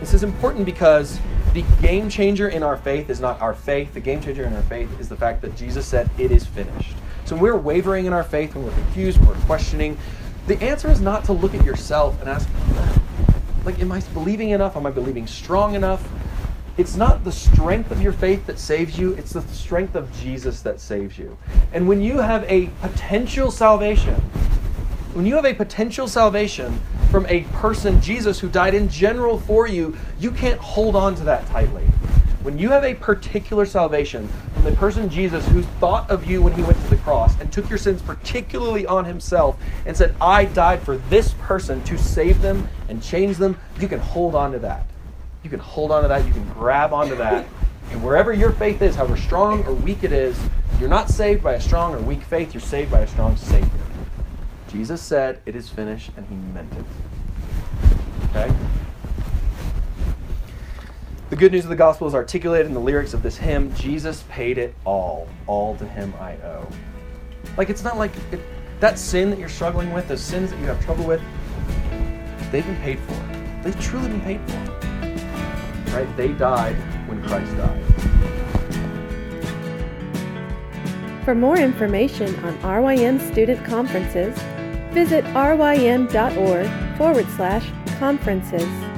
this is important because the game changer in our faith is not our faith. The game changer in our faith is the fact that Jesus said, It is finished. So when we're wavering in our faith, when we're confused, when we're questioning, the answer is not to look at yourself and ask, like, am I believing enough? Am I believing strong enough? It's not the strength of your faith that saves you, it's the strength of Jesus that saves you. And when you have a potential salvation, when you have a potential salvation from a person, Jesus, who died in general for you, you can't hold on to that tightly. When you have a particular salvation from the person Jesus who thought of you when he went to the cross and took your sins particularly on himself and said, I died for this person to save them and change them, you can hold on to that. You can hold on to that. You can grab onto that. And wherever your faith is, however strong or weak it is, you're not saved by a strong or weak faith, you're saved by a strong Savior. Jesus said, It is finished, and he meant it. Okay? The good news of the gospel is articulated in the lyrics of this hymn Jesus paid it all. All to him I owe. Like, it's not like it, that sin that you're struggling with, those sins that you have trouble with, they've been paid for. They've truly been paid for. Right? They died when Christ died. For more information on RYM student conferences, visit rym.org forward slash conferences.